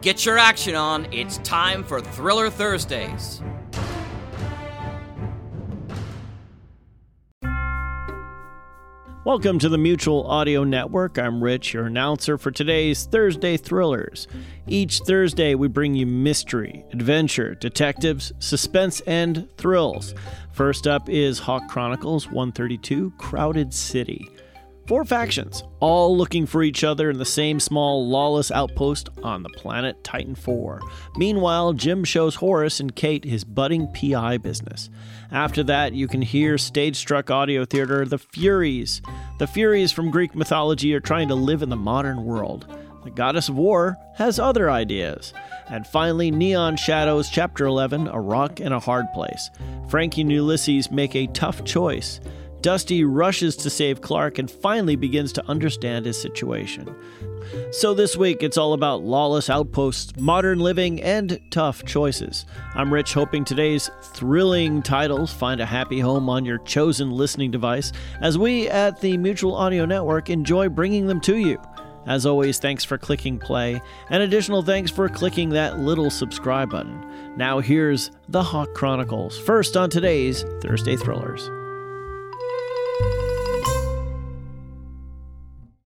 Get your action on. It's time for Thriller Thursdays. Welcome to the Mutual Audio Network. I'm Rich, your announcer for today's Thursday Thrillers. Each Thursday, we bring you mystery, adventure, detectives, suspense, and thrills. First up is Hawk Chronicles 132 Crowded City. Four factions, all looking for each other in the same small, lawless outpost on the planet Titan 4. Meanwhile, Jim shows Horace and Kate his budding PI business. After that, you can hear stage struck audio theater The Furies. The Furies from Greek mythology are trying to live in the modern world. The goddess of war has other ideas. And finally, Neon Shadows, Chapter 11 A Rock and a Hard Place. Frankie and Ulysses make a tough choice. Dusty rushes to save Clark and finally begins to understand his situation. So, this week it's all about lawless outposts, modern living, and tough choices. I'm Rich, hoping today's thrilling titles find a happy home on your chosen listening device as we at the Mutual Audio Network enjoy bringing them to you. As always, thanks for clicking play, and additional thanks for clicking that little subscribe button. Now, here's the Hawk Chronicles, first on today's Thursday Thrillers.